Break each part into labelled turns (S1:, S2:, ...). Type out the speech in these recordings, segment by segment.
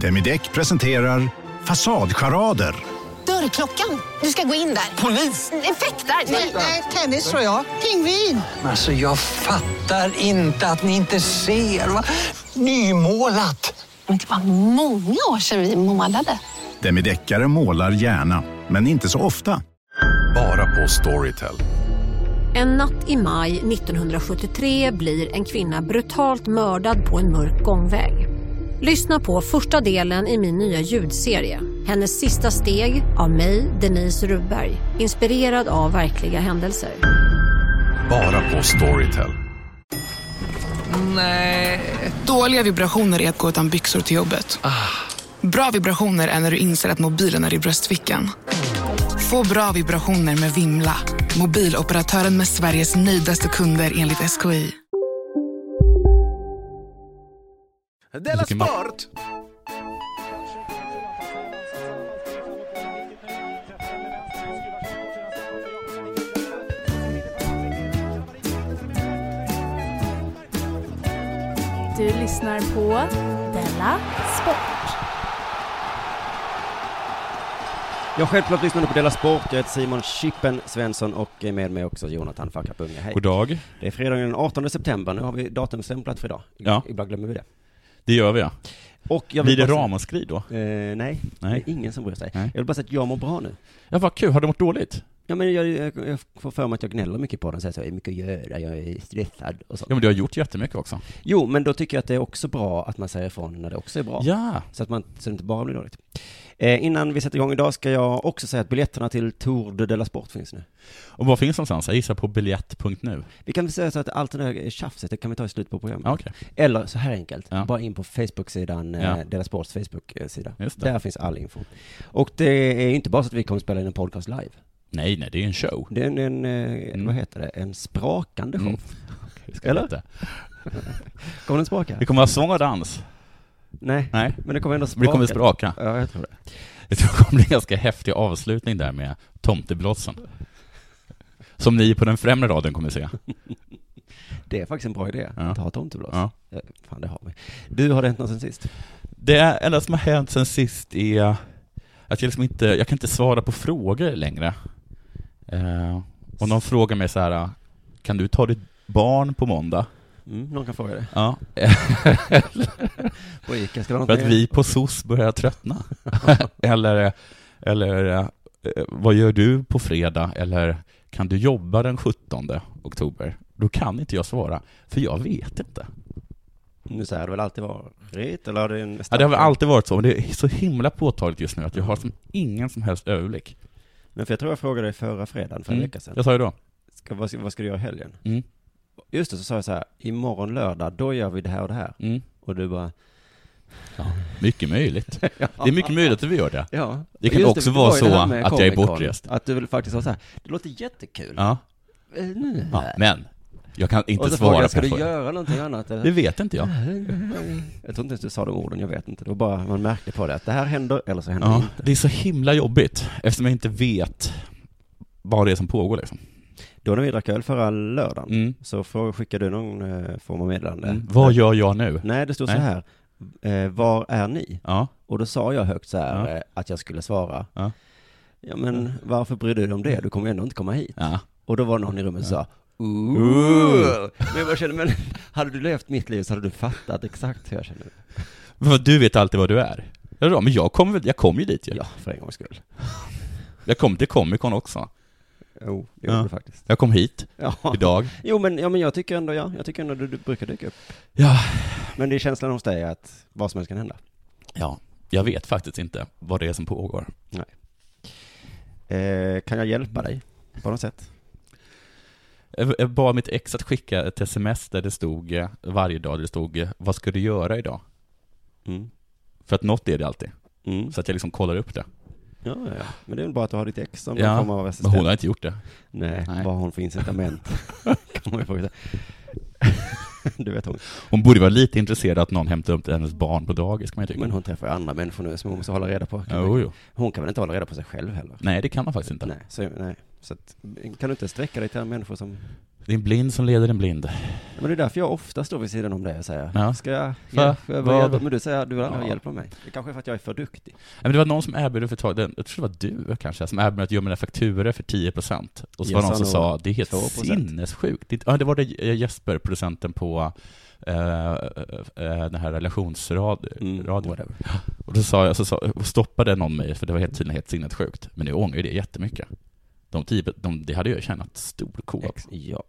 S1: Demideck presenterar Fasadcharader.
S2: Dörrklockan. Du ska gå in där.
S3: Polis?
S2: Effektar? Nej,
S4: Nej, tennis tror jag. Pingvin.
S3: Alltså jag fattar inte att ni inte ser. Va? Nymålat!
S2: Men det var många år sedan vi målade.
S1: Demideckare målar gärna, men inte så ofta.
S5: Bara på Storytel.
S6: En natt i maj 1973 blir en kvinna brutalt mördad på en mörk gångväg. Lyssna på första delen i min nya ljudserie. Hennes sista steg av mig, Denise Rubberg. Inspirerad av verkliga händelser.
S5: Bara på Storytel.
S7: Nej. Dåliga vibrationer är att gå utan byxor till jobbet. Bra vibrationer är när du inser att mobilen är i bröstfickan. Få bra vibrationer med Vimla. Mobiloperatören med Sveriges nöjdaste kunder enligt SKI.
S8: Della Sport!
S9: Du lyssnar på Della Sport.
S10: Jag självklart lyssnar du på Dela Sport. Jag heter Simon Chippen Svensson och är med mig också Jonathan Fackapunge. Hej.
S11: God dag.
S10: Det är fredagen den 18 september. Nu har vi datumstämplat för idag.
S11: Ja.
S10: Ibland glömmer vi det.
S11: Det gör vi ja.
S10: Och jag
S11: Blir
S10: vill
S11: det
S10: bara
S11: ramaskri då?
S10: Eh, nej,
S11: Nej.
S10: det är ingen som bryr sig.
S11: Nej.
S10: Jag vill bara säga att jag mår bra nu.
S11: Ja, vad kul. Har du mått dåligt?
S10: Ja, men jag, jag, jag får för mig att jag gnäller mycket på den, säger så, jag är mycket att göra, jag är stressad och så.
S11: Ja, men du har gjort jättemycket också.
S10: Jo, men då tycker jag att det är också bra att man säger ifrån när det också är bra.
S11: Ja.
S10: Så att man, så det inte bara blir dåligt. Eh, innan vi sätter igång idag ska jag också säga att biljetterna till Tour de Della Sport finns nu.
S11: Och var finns någonstans? Jag gissar på biljett.nu.
S10: Vi kan säga så att allt det där tjafset, det kan vi ta i slutet på programmet.
S11: Okej.
S10: Eller så här enkelt,
S11: Ja.
S10: bara in på Facebook-sidan,
S11: Ja.
S10: ja. Dela Sports Facebook-sida.
S11: Det.
S10: Där finns all info. Och det är inte bara så att vi kommer spela in en podcast live.
S11: Nej, nej, det är en show.
S10: Det är en, en eh,
S11: Mm.
S10: vad heter det, en sprakande show.
S11: Mm. Det
S10: Eller? Kommer den spraka?
S11: Vi kommer ha sång och dans.
S10: Nej,
S11: Nej,
S10: men det kommer ändå spraka.
S11: det kommer spraka.
S10: Ja, jag tror det.
S11: Jag tror det kommer bli en ganska häftig avslutning där med tomteblossen. Som ni på den främre raden kommer se.
S10: Det är faktiskt en bra idé,
S11: Ja.
S10: att ha tomteblås.
S11: Ja.
S10: Ja, fan, det har vi. Du, har det hänt något sen sist?
S11: Det enda som har hänt sen sist är att jag liksom inte, jag kan inte svara på frågor längre. Eh, om någon frågar mig så här, kan du ta ditt barn på måndag?
S10: Mm, någon kan fråga det.
S11: Ja.
S10: På Ica, ska något
S11: För att
S10: mer?
S11: vi på SOS börjar tröttna. eller, eller eh, vad gör du på fredag? Eller kan du jobba den 17 oktober? Då kan inte jag svara, för jag vet inte.
S10: Nu så här, har det väl alltid varit, eller har det en
S11: Ja, det har väl alltid varit så, men det är så himla påtagligt just nu att jag har som ingen som helst överblick.
S10: Men för jag tror jag frågade dig förra fredagen, för en
S11: Mm.
S10: vecka sedan.
S11: Jag sa ju då.
S10: Ska, vad, ska, vad ska du göra i helgen?
S11: Mm.
S10: Just det, så sa jag så här, imorgon lördag, då gör vi det här och det här.
S11: Mm.
S10: Och du bara,
S11: Ja, mycket möjligt. Det är mycket möjligt att vi gör det.
S10: ja.
S11: Det kan också
S10: det
S11: vara
S10: det
S11: så att jag är bortrest.
S10: Att du väl faktiskt sa så här, det låter jättekul.
S11: Ja.
S10: Nu.
S11: ja, men jag kan
S10: och
S11: inte
S10: så
S11: svara
S10: frågade jag,
S11: på
S10: ska
S11: den
S10: du göra någonting annat? eller?
S11: Det vet inte jag.
S10: Jag tror inte ens du sa de orden, jag vet inte. Det var bara, man märkte på det, att det här händer, eller så händer det
S11: Ja,
S10: inte.
S11: det är så himla jobbigt eftersom jag inte vet vad det är som pågår liksom.
S10: Då när vi drack öl förra lördagen,
S11: Mm.
S10: så får, skickade du någon eh, form av meddelande.
S11: Mm. Vad gör jag nu?
S10: Nej, det stod
S11: Nej.
S10: så här, eh, var är ni?
S11: Ja,
S10: Och då sa jag högt så här,
S11: Ja.
S10: eh, att jag skulle svara.
S11: Ja.
S10: Ja men varför bryr du dig om det? Du kommer ju ändå inte komma hit.
S11: ja.
S10: Och då var någon i rummet som sa, Ooh.
S11: Ooh.
S10: Men jag kände, men hade du levt mitt liv så hade du fattat exakt hur jag känner.
S11: För du vet alltid vad du är. Ja, men jag kommer jag kom ju dit ju.
S10: Ja, för en gångs skull.
S11: Jag kom till Comic Con också.
S10: Jo, det
S11: Ja.
S10: gjorde du faktiskt.
S11: Jag kom hit
S10: Ja.
S11: idag.
S10: Jo men, ja, men jag tycker ändå, ja, jag tycker ändå du, du brukar dyka upp.
S11: Ja.
S10: Men det är känslan hos dig att vad som helst kan hända.
S11: ja, jag vet faktiskt inte vad det är som pågår.
S10: Eh, kan jag hjälpa dig på något sätt?
S11: Jag jag bad mitt ex att skicka ett sms där det stod eh, varje dag, där det stod eh, vad ska du göra idag?
S10: Mm.
S11: För att något är det alltid.
S10: Mm.
S11: Så att jag liksom kollar upp det.
S10: Ja, ja, ja. Men det är väl bra att du har ditt ex som
S11: Ja,
S10: form av
S11: Men
S10: assistent.
S11: hon har inte gjort det.
S10: Nej,
S11: Nej.
S10: vad har hon för incitament? kan man ju fråga. Du vet hon.
S11: Hon borde vara lite intresserad att någon hämtar upp hennes barn på dagis, kan man ju tycka.
S10: Men hon träffar ju andra människor nu som hon måste hålla reda på. Kan
S11: Jo, jo.
S10: Hon kan väl inte hålla reda på sig själv heller?
S11: Nej, det kan man faktiskt inte.
S10: Nej, så, nej. så att, kan du inte sträcka dig till människor som...
S11: Det är en blind som leder en blind.
S10: Men det är därför jag ofta står vid sidan om det och säger,
S11: Ja.
S10: ska jag,
S11: Va?
S10: jag
S11: Vad?
S10: hjälpa? Men du säger du vill aldrig
S11: Ja.
S10: hjälp av mig. Det kanske är för att jag är för duktig.
S11: Nej, men det var någon som erbjöd för ett tag, jag tror det var du kanske, som erbjöd att göra mina fakturor för 10% Och så var det någon som sa, det är helt
S10: 2%.
S11: sinnessjukt. Det- Ja, det var det eh, Jesper, producenten på eh, den här relationsradion.
S10: Mm.
S11: Och då sa jag, så sa, stoppade någon mig, för det var helt tydligen helt sinnessjukt. Men nu ångrar jag det jättemycket. De tio, de, det hade jag tjänat storkoll på.
S10: Ex- ja.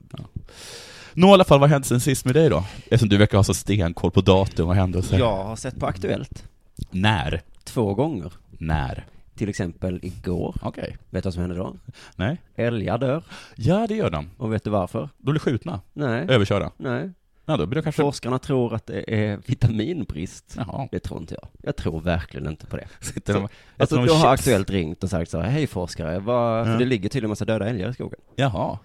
S11: Nå i alla fall, vad har hänt sen sist med dig då? Eftersom du verkar ha så stenkoll på datum och händelser.
S10: Jag har sett på Aktuellt
S11: När?
S10: två gånger.
S11: När?
S10: Till exempel igår.
S11: Okej.
S10: Vet du vad som hände då?
S11: Nej?
S10: Älgar dör.
S11: Ja, det gör de.
S10: Och vet du varför?
S11: De blir skjutna.
S10: Nej.
S11: Överkörda.
S10: Nej.
S11: Ja, då blir det kanske...
S10: Forskarna tror att det är vitaminbrist.
S11: Jaha.
S10: Det tror inte jag. Jag tror verkligen inte på det.
S11: Sitter de,
S10: Så, alltså,
S11: de
S10: då har? Aktuellt ringt och sagt så här, hej forskare, vad, för
S11: Ja.
S10: det ligger tydligen massa döda älgar i skogen.
S11: Jaha.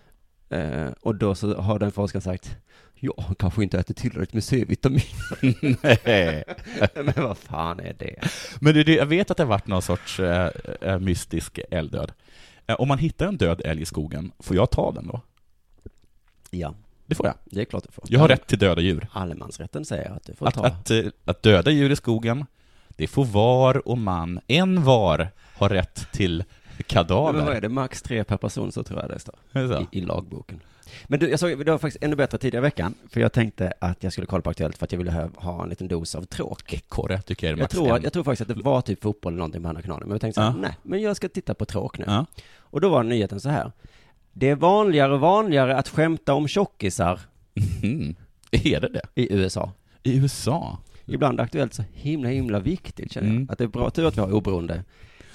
S10: Eh, och då så har den forskaren sagt, ja, han kanske inte äter tillräckligt med C-vitamin.
S11: Nej.
S10: Men vad fan är det?
S11: Men du, du, jag vet att det har varit någon sorts eh, eh, mystisk älgdöd. Eh, om man hittar en död älg i skogen, får jag ta den då?
S10: Ja,
S11: Det får jag.
S10: det är klart du får.
S11: Jag har rätt till döda djur.
S10: Allemansrätten säger att du får
S11: Att,
S10: ta.
S11: att, eh, att döda djur i skogen, det får var och man, en var, har rätt till kadaver.
S10: Men vad är det, max tre per person så tror jag det står. I, I lagboken. Men du, jag såg, det var faktiskt ännu bättre tidigare i veckan, för jag tänkte att jag skulle kolla på Aktuellt för att jag ville ha, ha en liten dos av tråk.
S11: Ekorre tycker jag är
S10: Jag
S11: max
S10: tror,
S11: en.
S10: jag tror faktiskt att det var typ fotboll eller någonting på andra kanalen, men jag tänkte så här,
S11: Ja.
S10: nej, men jag ska titta på tråk nu.
S11: Ja.
S10: Och då var nyheten så här. Det är vanligare och vanligare att skämta om tjockisar
S11: Mm. Är det det?
S10: i USA.
S11: I USA?
S10: Ibland aktuellt så himla, himla viktigt känner jag.
S11: Mm.
S10: Att det är bra tur att vi har oberoende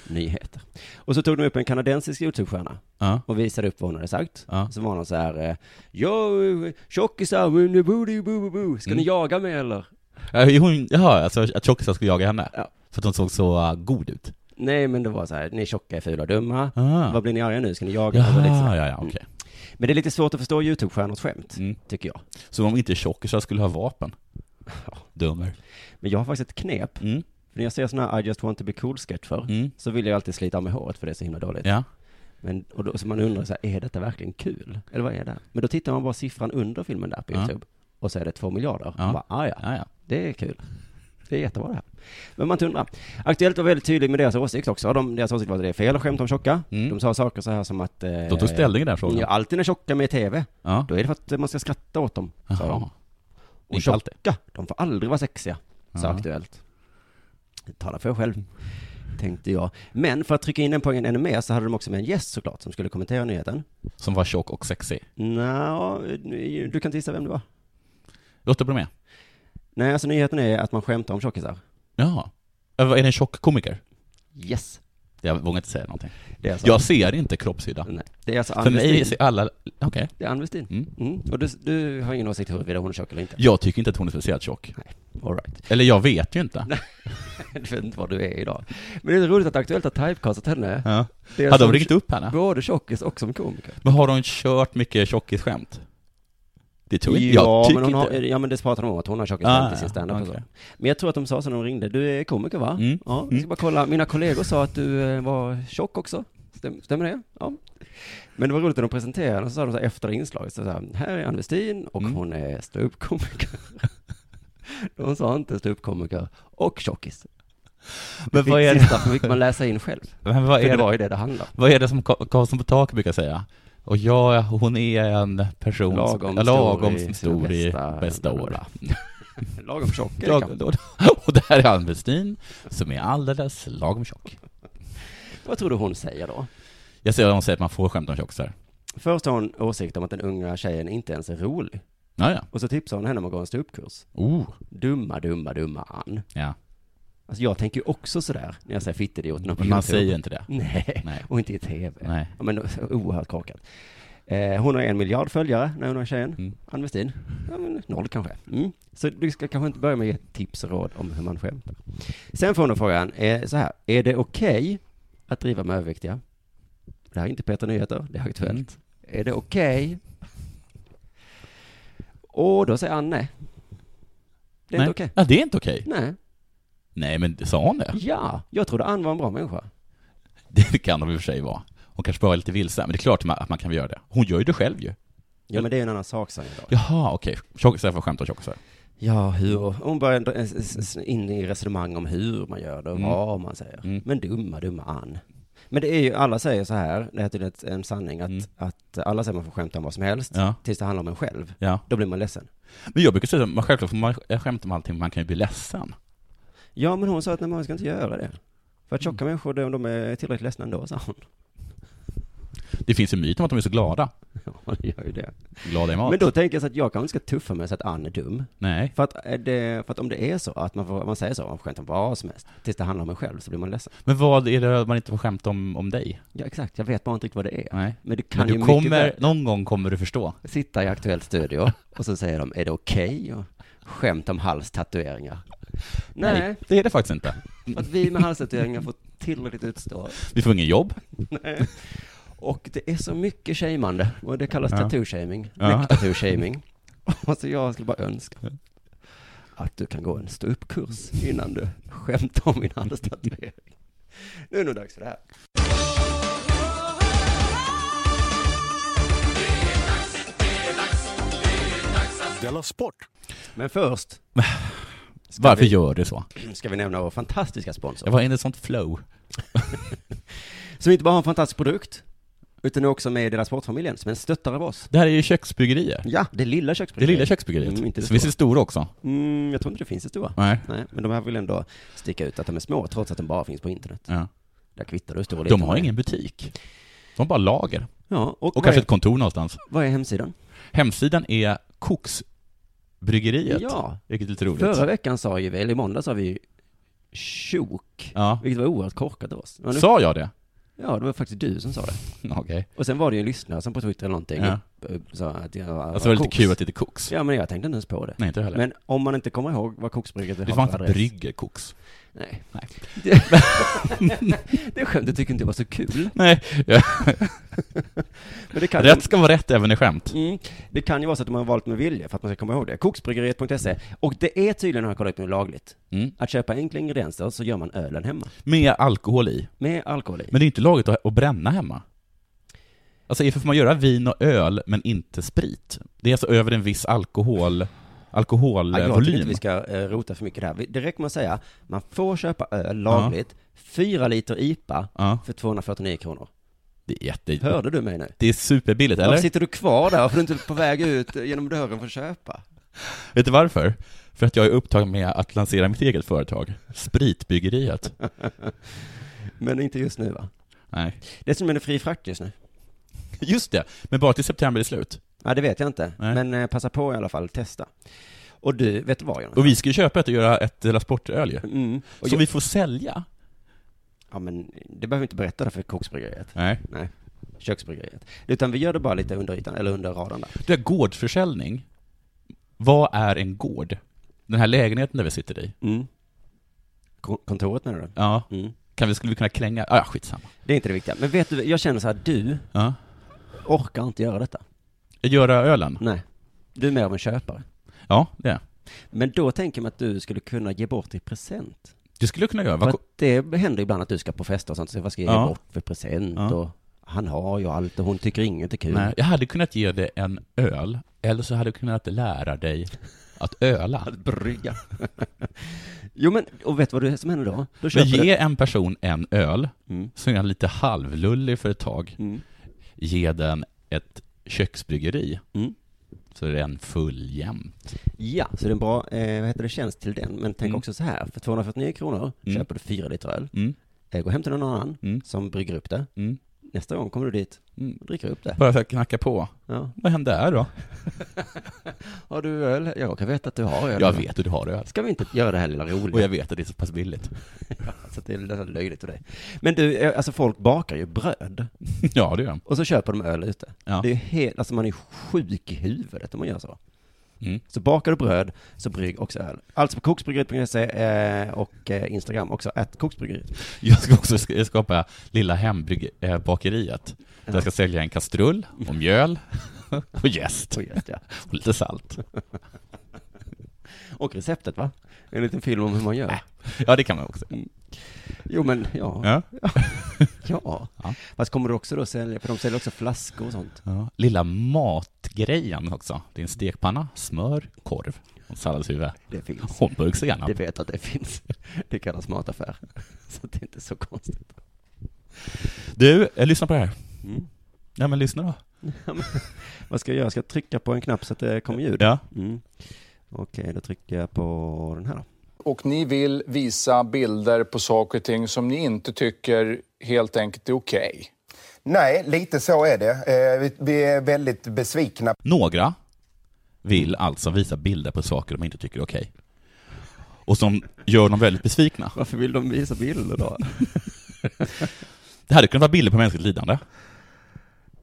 S10: nyheter. Och så tog de upp en kanadensisk YouTube-stjärna
S11: Ja.
S10: och visade upp vad hon hade sagt.
S11: Ja.
S10: Så var hon så här, eh, ja, eh, tjockisar, boo, ska ni
S11: Mm.
S10: jaga mig eller?
S11: Ja, hon, jaha, alltså att tjockisar skulle jaga henne?
S10: Ja.
S11: För att hon såg så uh, god ut?
S10: Nej, men det var så här, ni är tjocka, är fula och dumma.
S11: Ah.
S10: Vad blir ni arga nu? Ska ni jaga
S11: Jaha,
S10: här.
S11: ja, ja, okej.
S10: Men det är lite svårt att förstå YouTube-stjärnors skämt,
S11: Mm.
S10: tycker jag.
S11: Så om inte tjockisar skulle ha vapen? Dummer.
S10: Men jag har faktiskt ett knep.
S11: Mm.
S10: För när jag ser sådana här I just want to be cool-sketcher,
S11: Mm.
S10: så vill jag alltid slita av mig håret för det är så himla dåligt.
S11: Ja.
S10: Men, och då, så man undrar så här, är detta verkligen kul? Eller vad är det? Men då tittar man bara siffran under filmen där på
S11: Ja.
S10: YouTube. Och så är det två miljarder.
S11: Ja.
S10: Man bara, ah, ja,
S11: Ja, ja.
S10: det är kul. Det är jättebra det här. Men man inte undra. Aktuellt var väldigt tydlig med deras åsikt också. De, deras åsikt var att det är fel att skämta om tjocka.
S11: Mm.
S10: De sa saker så här som att... Eh,
S11: De tog ställning i den frågan?
S10: Ja, alltid när tjocka med i TV.
S11: Ja.
S10: Då är det för att man ska skratta åt dem, sa
S11: Jaha.
S10: de. Och
S11: Inte alltid.
S10: tjocka, de får aldrig vara sexiga, sa
S11: Ja.
S10: Aktuellt. Det talar för jag själv, tänkte jag. Men för att trycka in den poängen ännu mer så hade de också med en gäst såklart, som skulle kommentera nyheten.
S11: Som var tjock och sexig.
S10: Nå, du kan gissa vem det var.
S11: Låt det bli med.
S10: Nej, alltså nyheten är att man skämtar om tjockisar.
S11: Jaha. Är det en tjock komiker?
S10: Yes.
S11: Jag vågar inte säga någonting.
S10: Det är alltså,
S11: Jag ser inte kroppshydda.
S10: nej, det är alltså
S11: För mig ser alla... Okej.
S10: Det är Ann Westin.
S11: Mm.
S10: Mm. Och du, du har ingen åsikt huruvida hon är tjock eller inte?
S11: Jag tycker inte att hon är speciellt tjock.
S10: All right.
S11: Eller jag vet ju inte.
S10: Du vet inte var du är idag. Men det är roligt att Aktuellt har typecastat henne.
S11: Ja.
S10: Som
S11: de ringt upp henne?
S10: Både tjockis och som komiker.
S11: Men har hon kört mycket tjockisskämt? Det tror inte
S10: ja,
S11: jag.
S10: men hon har,
S11: inte.
S10: ja, men det pratar de om att hon har tjockis
S11: Ah,
S10: i sin standup och
S11: okej.
S10: Men jag tror att de sa så när de ringde, du är komiker va?
S11: Mm.
S10: Ja,
S11: Mm.
S10: ska bara kolla. Mina kollegor sa att du eh, var tjock också. Stäm, stämmer det? Ja. Men det var roligt när de presenterade henne, så sa de så här efter inslaget, så här, här är Ann Westin och
S11: Mm.
S10: hon är ståuppkomiker. de sa inte ståuppkomiker och tjockis.
S11: Men vad är
S10: sista
S11: det?
S10: fick man läsa in själv.
S11: Men vad är
S10: det
S11: det,
S10: var ju det det handlade om.
S11: vad är det som Ka- Karlsson på tak brukar säga? Och ja, hon är en person
S10: Lagom
S11: som, lagom
S10: stor
S11: stor i
S10: bästa-
S11: bästa år.
S10: Lagom tjock
S11: Jag,
S10: kanske.
S11: och, där är Ann Westin, som är alldeles lagom tjock.
S10: Vad tror du hon säger då?
S11: Jag ser att hon säger att man får skämta om tjockisar.
S10: Först har hon åsikt om att den unga tjejen inte ens är rolig.
S11: Ja, ja.
S10: Och så tipsar hon henne om att gå en ståuppkurs.
S11: Oh,
S10: Dumma, dumma, dumma Ann.
S11: ja.
S10: Alltså jag tänker ju också sådär när jag säger fittidioterna på
S11: man säger inte det.
S10: Nej,
S11: Nej.
S10: och inte i tv.
S11: Nej.
S10: Ja, men oerhört korkat. Eh, hon har en miljard följare, när hon är tjejen.
S11: Mm.
S10: Ann Westin. Ja, men noll kanske. Mm. Så du ska kanske inte börja med tips och råd om hur man skämtar. Sen får hon frågan, eh, så här, är det okej att driva med överviktiga? Det här är inte Peter Nyheter, det är aktuellt. Är det okej? Och då säger Ann nej. Det är
S11: Nej.
S10: inte okej.
S11: Ja, det är inte okej.
S10: Nej.
S11: Nej, men sa hon det?
S10: Ja, jag trodde Ann var en bra människa.
S11: Det kan hon i och för sig vara. Hon kanske bara är lite vilsen, men det är klart att man- kan göra det. Hon gör ju det själv ju.
S10: Ja, men det är en annan sak, säger jag.
S11: Jaha, okej. Tjockisar får skämta om tjockisar.
S10: Ja, hur? Hon börjar in i resonemang om hur man gör det och
S11: Mm.
S10: vad man säger.
S11: Mm.
S10: Men dumma, dumma Ann. Men det är ju, alla säger så här, det är tydligen en sanning, att,
S11: Mm.
S10: att alla säger man får skämta om vad som helst,
S11: Ja.
S10: tills det handlar om en själv.
S11: Ja.
S10: Då blir man ledsen.
S11: Men jag brukar säga att man självklart får man skämta om allting, men man kan ju bli ledsen.
S10: Ja, men hon sa att nej, man ska inte göra det. För att tjocka
S11: Mm.
S10: människor, de, de är tillräckligt ledsna ändå, sa hon.
S11: Det finns ju myt om att de är så glada.
S10: Ja, det gör ju det.
S11: Glada i mat.
S10: Men då tänker jag så att jag kanske inte ska tuffa mig så att Ann är dum.
S11: Nej.
S10: För att, är det, för att om det är så att man, får, man säger så, man får skämta om vad som helst, tills det handlar om en själv så blir man ledsen.
S11: Men vad är det man inte får skämta om, om dig?
S10: Ja, exakt. Jag vet bara inte riktigt vad det är.
S11: Nej.
S10: Men det kan
S11: Men
S10: ju
S11: du
S10: mycket
S11: kommer,
S10: väl
S11: någon gång kommer du förstå.
S10: sitta i Aktuellt Studio och så säger de, är det okej att skämta om halstatueringar? Nej,
S11: det är det faktiskt inte.
S10: för att vi med halstatueringar får tillräckligt utstå.
S11: Vi får ingen jobb.
S10: Nej. Och det är så mycket shameande, och det kallas
S11: Ja.
S10: tattoo-shaming,
S11: Ja.
S10: neck-tattoo-shaming. Och så jag skulle bara önska att du kan gå en stå-upp-kurs innan du skämtar om min halstatuering. Nu är det nog dags för det här.
S12: Della Sport.
S10: Men först ska
S11: Varför
S10: vi,
S11: gör du så?
S10: ska vi nämna vår fantastiska sponsor.
S11: Jag var inne i ett sånt flow.
S10: Som inte bara har en fantastisk produkt, utan är också med i Dela Sportfamiljen, som en stöttare av oss.
S11: Det här är ju köksbryggerier.
S10: Ja, det lilla
S11: Det
S10: köksbryggeriet.
S11: lilla köksbryggeriet.
S10: Mm, inte det
S11: Så finns
S10: stora.
S11: det stora också.
S10: Mm, jag tror inte det finns det stora.
S11: Nej.
S10: Nej, men de här vill ändå sticka ut att de är små, trots att de bara finns på internet.
S11: Ja.
S10: Där kvittar du hur stor
S11: De har ingen butik. De har bara lager.
S10: Ja, och,
S11: Och kanske
S10: är,
S11: ett kontor någonstans.
S10: vad är hemsidan?
S11: Hemsidan är Koksbryggeriet.
S10: Ja.
S11: Vilket är lite roligt.
S10: Förra veckan sa ju vi, eller i måndag sa vi tjok,
S11: Ja.
S10: vilket var oerhört korkat av oss. Nu-
S11: Sa jag det?
S10: Ja, det var faktiskt du som sa det.
S11: Okej.
S10: Och sen var det ju en lyssnare som på Twitter eller någonting
S11: Ja.
S10: sa att jag var,
S11: Alltså det var lite
S10: koks.
S11: kul att det är koks.
S10: Ja, men jag tänkte inte ens på det.
S11: Nej, inte heller.
S10: Men om man inte kommer ihåg vad koksbryggeriet
S11: det
S10: har
S11: inte
S10: adress.
S11: brygger koks.
S10: Nej.
S11: Nej.
S10: Det, det skämtet tycker inte jag var så kul.
S11: Nej. Ja.
S10: Men det kan
S11: Rätt ska vara rätt även i skämt.
S10: Mm. Det kan ju vara så att de har valt med vilja för att man ska komma ihåg det. Koksbryggeriet.se. Och det är tydligen, har jag kollat upp nu, lagligt.
S11: Mm.
S10: Att köpa enkla ingredienser så gör man ölen hemma.
S11: Med alkohol i.
S10: Med alkohol i.
S11: Men det är inte lagligt att, att bränna hemma. Alltså får man göra vin och öl men inte sprit? Det är alltså över en viss alkohol,
S10: Ja, jag tycker
S11: alkoholvolym.
S10: inte vi ska eh, rota för mycket där. Det räcker med att säga, man får köpa öl lagligt, fyra liter IPA
S11: Ja,
S10: för 249 kronor.
S11: det är jätte...
S10: Hörde du mig nu?
S11: Det är superbilligt,
S10: Varför
S11: eller?
S10: sitter du kvar där? Varför är du inte på väg ut genom dörren för att köpa?
S11: Vet du varför? För att jag är upptagen med att lansera mitt eget företag, Spritbyggeriet.
S10: Men inte just nu va?
S11: Nej.
S10: Det är som en fri frakt just nu.
S11: Just det, men bara till september är slut.
S10: Ja, det vet jag inte.
S11: Nej.
S10: Men eh, passa på i alla fall, testa. Och du, vet du vad Jonas?
S11: Och vi ska ju köpa ett och göra ett Della Sport-öl ju.
S10: Mm.
S11: Som
S10: jag,
S11: vi får sälja.
S10: Ja, men det behöver vi inte berätta för koksbryggeriet.
S11: Nej.
S10: Nej, köksbryggeriet. Utan vi gör det bara lite under ytan, eller under radarn där.
S11: Är gårdsförsäljning. Vad är en gård? Den här lägenheten där vi sitter i.
S10: Mm. Ko- Kontoret menar du?
S11: Ja.
S10: Mm.
S11: Kan vi, skulle vi kunna klänga? Ah, ja, skitsamma.
S10: Det är inte det viktiga. Men vet du, jag känner så här, du
S11: Ja.
S10: orkar inte göra detta.
S11: Göra ölen?
S10: Nej. Du är mer av en köpare.
S11: Ja, det är
S10: Men då tänker man att du skulle kunna ge bort i present.
S11: Det skulle jag kunna göra.
S10: För att det händer ibland att du ska på fester och sånt, så vad ska jag
S11: Ja.
S10: ge bort för present?
S11: Ja.
S10: Och han har ju allt och hon tycker inget är kul.
S11: nej, jag hade kunnat ge dig en öl, eller så hade jag kunnat lära dig att öla.
S10: Att brygga. jo men, och vet du vad det som händer då? Då
S11: Men ge en person en öl,
S10: du... Mm.
S11: så är lite halvlullig för ett tag.
S10: Mm.
S11: Ge den ett köksbryggeri,
S10: Mm.
S11: så är den full jämnt.
S10: Ja, så det är en bra, eh, vad heter det, tjänst till den. Men tänk
S11: Mm.
S10: också så här, för 249 kronor
S11: Mm.
S10: köper du fyra liter öl.
S11: Mm.
S10: Eh, gå hem till någon annan
S11: Mm.
S10: som brygger upp det. Nästa gång kommer du dit
S11: Mm.
S10: och dricker upp det.
S11: Bara för att knacka på.
S10: Ja.
S11: Vad hände där då?
S10: Har du öl? Jag kan veta att du har öl.
S11: Jag vet hur du har öl.
S10: Ska vi inte göra det här lilla roliga?
S11: Och jag vet att det är så pass billigt.
S10: Ja, så att det är nästan löjligt av dig. Men du, eh, alltså folk bakar ju bröd.
S11: Ja, det gör de.
S10: Och så köper de öl ute.
S11: Ja.
S10: Det är helt, alltså man är sjuk i huvudet om man gör så.
S11: Mm.
S10: Så bakar du bröd, så brygg också öl. Alltså på koksbryggeriet.se eh, och eh, Instagram också, att koksbryggeriet.
S11: Jag ska också sk- skapa lilla hembakeriet. Där jag ska sälja en kastrull och mjöl och jäst
S10: Och ja.
S11: och lite salt.
S10: Och receptet va? En liten film om hur man gör.
S11: Ja, det kan man också.
S10: Jo men, ja.
S11: Ja.
S10: Ja.
S11: Ja.
S10: Fast kommer du också då sälja, för de säljer också flaskor och sånt.
S11: Ja. Lilla grejen också. Det är en stekpanna, smör, korv och salladshuvud.
S10: Det finns.
S11: Senap.
S10: Det vet att det finns. Det kallas mataffär. Så det är inte så konstigt.
S11: Du, lyssna på det här.
S10: Mm.
S11: Ja, men lyssna då.
S10: Ja, men, vad ska jag göra? Ska jag trycka på en knapp så att det kommer ljud?
S11: Ja.
S10: Mm. Okej, då trycker jag på den här då.
S13: Och ni vill visa bilder på saker och ting som ni inte tycker helt enkelt är okej.
S14: Nej, lite så är det. Eh, vi- är väldigt besvikna.
S11: Några vill alltså visa bilder på saker de inte tycker är okej. Och som gör dem väldigt besvikna.
S10: Varför vill de visa bilder då?
S11: Det hade kunnat vara bilder på mänskligt lidande.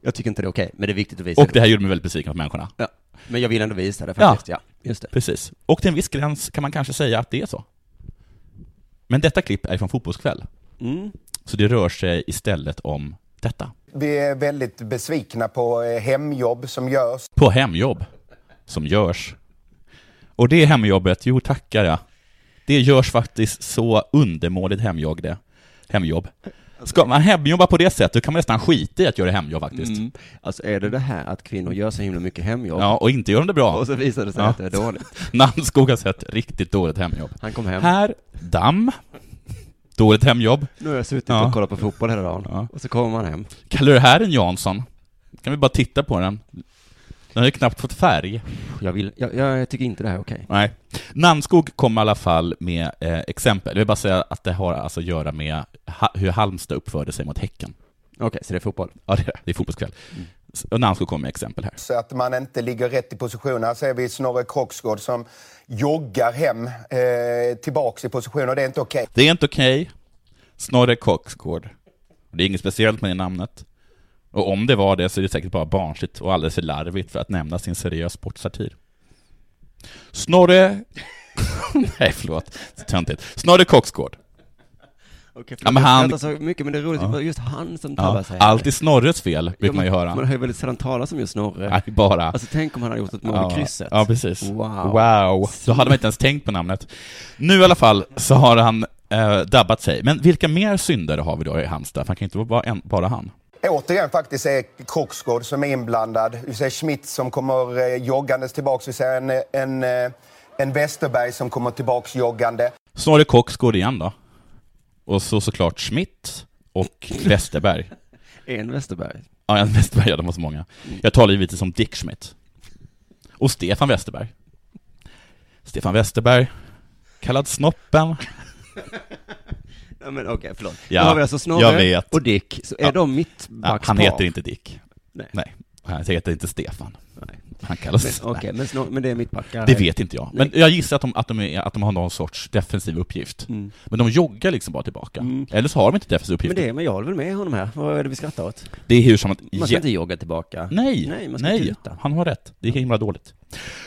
S10: Jag tycker inte det är okej, men det är viktigt att visa
S11: Och det här gjorde mig väldigt besviken på människorna.
S10: Ja, men jag vill ändå visa det faktiskt. Ja, just det.
S11: Precis. Och till en viss gräns kan man kanske säga att det är så. Men detta klipp är från Fotbollskväll.
S10: Mm.
S11: Så det rör sig istället om detta.
S14: Vi är väldigt besvikna på eh, hemjobb som görs.
S11: På hemjobb som görs. Och det hemjobbet, jo tackar jag. Det görs faktiskt så undermåligt hemjobb det. Hemjobb. Ska man hemjobba på det sättet kan man nästan skita i att göra hemjobb faktiskt.
S10: Mm. Alltså är det det här att kvinnor gör så himla mycket hemjobb?
S11: Ja, och inte gör de det bra.
S10: Och så visar det sig
S11: Ja.
S10: att det är dåligt.
S11: Namnskog har sett riktigt dåligt hemjobb.
S10: Han kom hem.
S11: Här, damm. Dåligt hemjobb.
S10: Nu har jag suttit
S11: Ja.
S10: och kollat på fotboll hela dagen.
S11: Ja.
S10: Och så kommer man hem.
S11: Kallar du det här en Jansson? Kan vi bara titta på den? Den har ju knappt fått färg.
S10: Jag, vill, jag, jag tycker inte det här är okej.
S11: Nej. Namnskog kom i alla fall med eh, exempel. Jag vill bara säga att det har alltså att göra med ha, hur Halmstad uppförde sig mot Häcken.
S10: Okej, så det är fotboll?
S11: Ja, det är det. Är fotbollskväll. Och Namnskog kom med exempel här.
S14: Så att man inte ligger rätt i position. Här ser vi Snorre Kroksgård som joggar hem eh, tillbaks i position och det är inte okej.
S11: Det är inte okej. Snorre Kocksgård. Det är inget speciellt med det namnet. Och om det var det så är det säkert bara barnsligt och alldeles för larvigt för att nämna sin seriös sportsatir. Snorre... Nej, förlåt. Töntigt. Snorre Kocksgård.
S10: Okej,
S11: Ja, men han-
S10: Jag så mycket, men det är roligt,
S11: Ja.
S10: just han som
S11: Ja,
S10: sig.
S11: alltid Snorres fel, brukar
S10: Ja,
S11: man ju
S10: men
S11: höra.
S10: Man har ju väldigt sällan talat om just Snorre.
S11: Nej, bara.
S10: Alltså tänk om han hade gjort ett mål
S11: ja,
S10: i krysset.
S11: Ja, precis.
S10: Wow.
S11: wow. Då hade man inte ens tänkt på namnet. Nu i alla fall så har han eh, dabbat sig. Men vilka mer syndare har vi då i Halmstad? För han kan inte vara en, bara han.
S14: Återigen faktiskt är Kroksgård som är inblandad. Vi ser Schmidt som kommer eh, joggandes tillbaks. Vi ser en, en, eh, en Westerberg som kommer tillbaks joggande.
S11: Snorre Kocksgård igen då. Och så såklart Schmidt och Westerberg.
S10: En Westerberg.
S11: Ja, en Westerberg, ja, de var så många. Jag talar givetvis om Dick Schmidt. Och Stefan Westerberg. Stefan Westerberg, kallad Snoppen.
S10: Ja, men okej, förlåt.
S11: Ja,
S10: Då har vi alltså Snorre och Dick. Så är
S11: Ja.
S10: de mitt
S11: Ja, han heter inte Dick.
S10: Nej.
S11: Nej. Han heter inte Stefan. Han kallas...
S10: Men, Okej, men, snor, men det är mittbackar?
S11: Det vet inte jag. Men jag gissar att de, att de, är, att de har någon sorts defensiv uppgift.
S10: Mm.
S11: Men de joggar liksom bara tillbaka. Eller så har de inte defensiv uppgift.
S10: Men det, men jag håller väl med honom här. Vad är det vi skrattar åt?
S11: Det är hur som att...
S10: Man ska inte jogga tillbaka.
S11: Nej,
S10: Nej, man ska
S11: nej,
S10: tuta.
S11: han har rätt. Det är himla dåligt.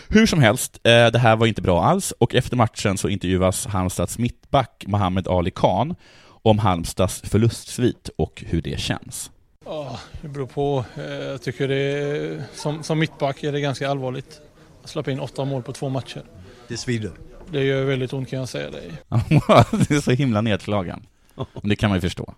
S11: Hur som helst, eh, det här var inte bra alls och efter matchen så intervjuas Halmstads mittback Mohammed Ali Khan om Halmstads förlustsvit och hur det känns.
S15: Ja, det beror på. Eh, Jag tycker det är, som, som mittback är det ganska allvarligt. Att släppa in åtta mål på två matcher.
S16: Det svider.
S15: Det gör väldigt ont kan jag säga dig.
S11: det är så himla nedslagen. Det kan man ju förstå.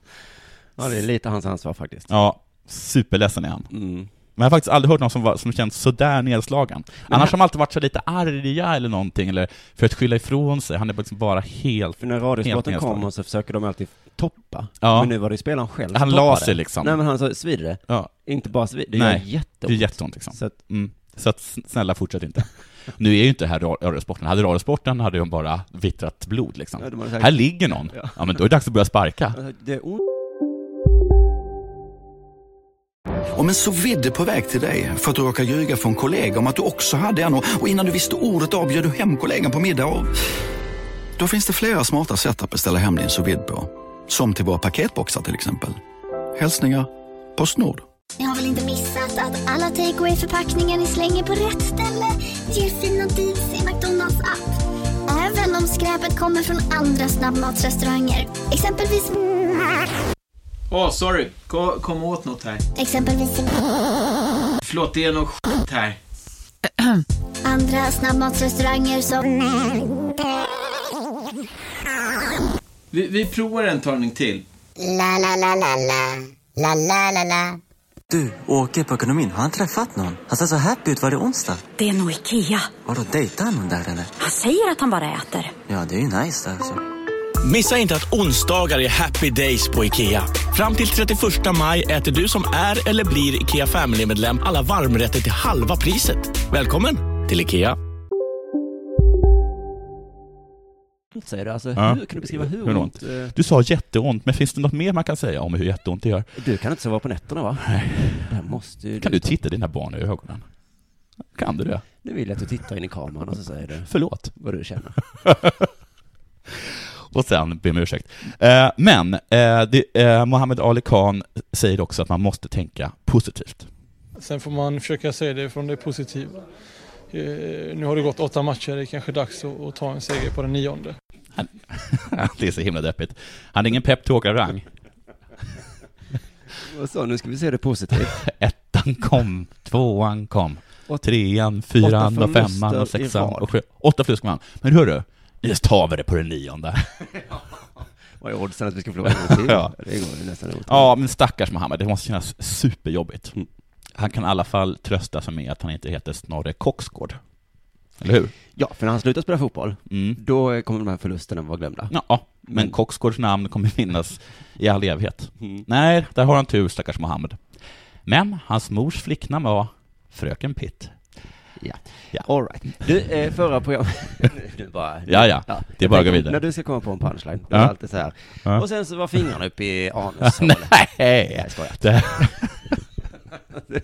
S10: Ja, det är lite hans ansvar faktiskt.
S11: Ja, superledsen är han.
S10: Mm.
S11: Men jag har faktiskt aldrig hört någon som, var, som känns sådär nedslagen. Annars har de alltid varit så lite arga eller någonting, eller för att skylla ifrån sig. Han är liksom bara helt
S10: För när Radiosporten kommer så försöker de alltid toppa.
S11: Ja.
S10: Men nu var det spelaren själv
S11: Han
S10: som
S11: la
S10: toppade.
S11: sig liksom.
S10: Nej men han sa, svider det?
S11: Ja.
S10: Inte bara svider, det
S11: Nej,
S10: gör jätteont.
S11: Det är jätteont liksom.
S10: Så att,
S11: mm. så att snälla fortsätt inte. nu är ju inte det här ra- Radiosporten. Hade Radiosporten hade de bara vittrat blod liksom.
S10: Ja,
S11: Här ligger någon.
S10: Ja.
S11: Ja. men då är det dags att börja sparka.
S17: Om en så vidde på väg till dig för att du råkar ljuga från kollega om att du också hade en och innan du visste ordet av du hem kollegan på middag och... Då finns det flera smarta sätt att beställa hem din sous på. Som till våra paketboxar till exempel. Hälsningar Postnord.
S18: Ni har väl inte missat att alla takeaway förpackningar ni slänger på rätt ställe ger fina deals i McDonalds app. Även om skräpet kommer från andra snabbmatsrestauranger. Exempelvis...
S19: Åh, sorry. Kom, kom åt något här.
S18: Exempelvis...
S19: Förlåt, det är något skit här.
S18: Andra snabbmatsrestauranger som...
S19: Vi, vi provar en talning till.
S18: La, la, la, la, la. La, la, la, la.
S16: Du, åker på ekonomin. Har han träffat någon? Han ser så happy ut. Var det onsdag?
S20: Det är nog Ikea.
S16: Har du dejtat någon där eller?
S20: Han säger att han bara äter.
S16: Ja, det är ju nice alltså.
S21: Missa inte att onsdagar är happy days på IKEA. Fram till 31 maj äter du som är eller blir IKEA Family-medlem alla varmrätter till halva priset. Välkommen till IKEA.
S10: Säger du alltså,
S11: Ja.
S10: hur kan du beskriva hur,
S11: Hur
S10: ont?
S11: ont?
S10: eh,
S11: Du sa jätteont, men finns det något mer man kan säga om hur jätteont det gör?
S10: Du kan inte sova på nätterna va? Det här måste ju
S11: Kan du titta dina barn i ögonen? Kan du det?
S10: Nu vill jag att du tittar in i kameran och så säger du
S11: Förlåt.
S10: vad du känner.
S11: och sen ber om ursäkt. Eh, men eh, det, eh, Mohammed Ali Khan säger också att man måste tänka positivt.
S15: Sen får man försöka se det från det positiva. Eh, Nu har det gått åtta matcher, det är kanske dags att, att ta en seger på den nionde.
S11: det är så himla deppigt. Han är ingen pepp till åkarrang.
S10: Vad så, nu ska vi se det positivt.
S11: Ettan kom, tvåan kom, trean, fyran och femman och sexan och sju. Åtta förluster kom han. Men hörru, vi det på den nionde.
S10: Vad är oddsen att vi ska förlora en till?
S11: ja.
S10: Det går nästan emot.
S11: ja, men stackars Mohammed, det måste kännas superjobbigt.
S10: Mm.
S11: Han kan i alla fall trösta sig med att han inte heter Snorre Kocksgård. Eller hur?
S10: Ja, för när han slutar spela fotboll,
S11: Mm.
S10: då kommer de här förlusterna vara glömda.
S11: Ja, men
S10: Men-
S11: Kocksgårds namn kommer finnas i all evighet.
S10: Mm.
S11: Nej, där har han tur, stackars Mohammed. Men hans mors flicknamn var Fröken Pitt.
S10: Ja,
S11: Ja.
S10: all right. Du, eh, förra program... nu bara...
S11: Ja, ja. Det är bara att gå vidare.
S10: När du ska komma på en punchline,
S11: Ja.
S10: är det alltid så här.
S11: Ja.
S10: Och sen så var fingrarna uppe i anus.
S11: Nej,
S10: jag skojar.
S11: det,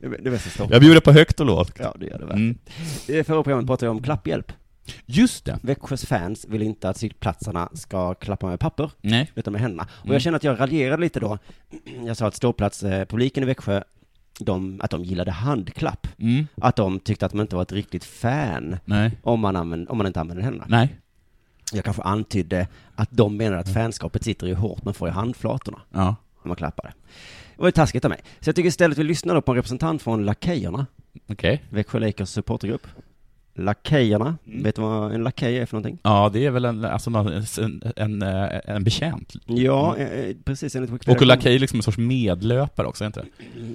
S10: det, det bäst att stoppa.
S11: jag bjuder på högt och lågt.
S10: Ja, det gör det verkligen.
S11: Mm.
S10: I förra programmet pratade vi om klapphjälp.
S11: Just det.
S10: Växjös fans vill inte att sittplatserna ska klappa med papper,
S11: Nej.
S10: utan med händerna. Och
S11: Mm.
S10: jag känner att jag raljerade lite då. Jag sa att ståplatspubliken i Växjö, de, att de gillade handklapp.
S11: Mm.
S10: Att de tyckte att man inte var ett riktigt fan
S11: Nej.
S10: om man, använd, om man inte använder händerna.
S11: Nej.
S10: Jag kanske antydde att de menar att fanskapet sitter ju hårt, man får i handflatorna
S11: Ja.
S10: om man klappar det. Var ju taskigt av mig. Så jag tycker istället vi lyssnar då på en representant från Lakejerna,
S11: Okej.
S10: Växjö Lakers supportergrupp. Lakejerna,
S11: Mm.
S10: vet du vad en lakej är för någonting?
S11: Ja, det är väl en, alltså en, en, eh, en betjänt.
S10: Ja,
S11: Mm.
S10: eh, precis enligt Wikipedia.
S11: Och lakej är liksom en sorts medlöpare också, är det inte?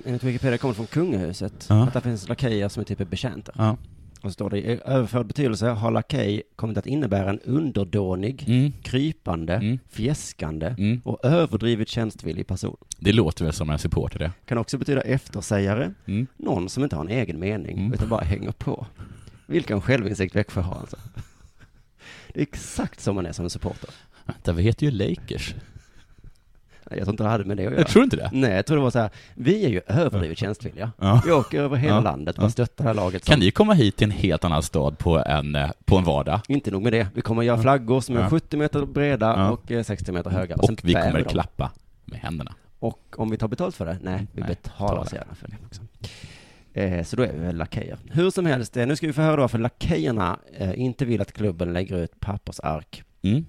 S10: Enligt Wikipedia kommer det från kungahuset,
S11: Ja.
S10: att det finns lakejer som är typ betjänter.
S11: Ja.
S10: Och så står det i överförd betydelse har lakej kommit att innebära en underdånig,
S11: Mm.
S10: krypande,
S11: Mm.
S10: fjäskande
S11: Mm.
S10: och överdrivet tjänstvillig person.
S11: Det låter väl som en supporter det.
S10: Kan också betyda eftersägare,
S11: Mm.
S10: någon som inte har en egen mening,
S11: Mm.
S10: utan bara hänger på. Vilken självinsikt Växjö har alltså. Det är exakt som man är som en supporter.
S11: Vänta, vi heter ju Lakers.
S10: Jag tror inte det hade med det att göra.
S11: Jag tror inte det.
S10: Nej, jag tror det var så här, vi är ju överdrivet tjänstvilliga.
S11: Ja.
S10: Vi åker över hela
S11: Ja.
S10: landet och stöttar det här laget.
S11: Kan
S10: som-
S11: ni komma hit till en helt annan stad på en, eh, på en vardag?
S10: Inte nog med det, vi kommer göra flaggor som är
S11: Ja.
S10: 70 meter breda och eh, 60 meter höga.
S11: Och
S10: sen
S11: vi kommer klappa med händerna.
S10: Och om vi tar betalt för det? Nej, vi
S11: Nej,
S10: betalar
S11: det.
S10: gärna för det också. Eh, så då är vi väl lakejer. Hur som helst, eh, nu ska vi få höra då varför lakejerna eh, inte vill att klubben lägger ut pappersark
S11: Mm.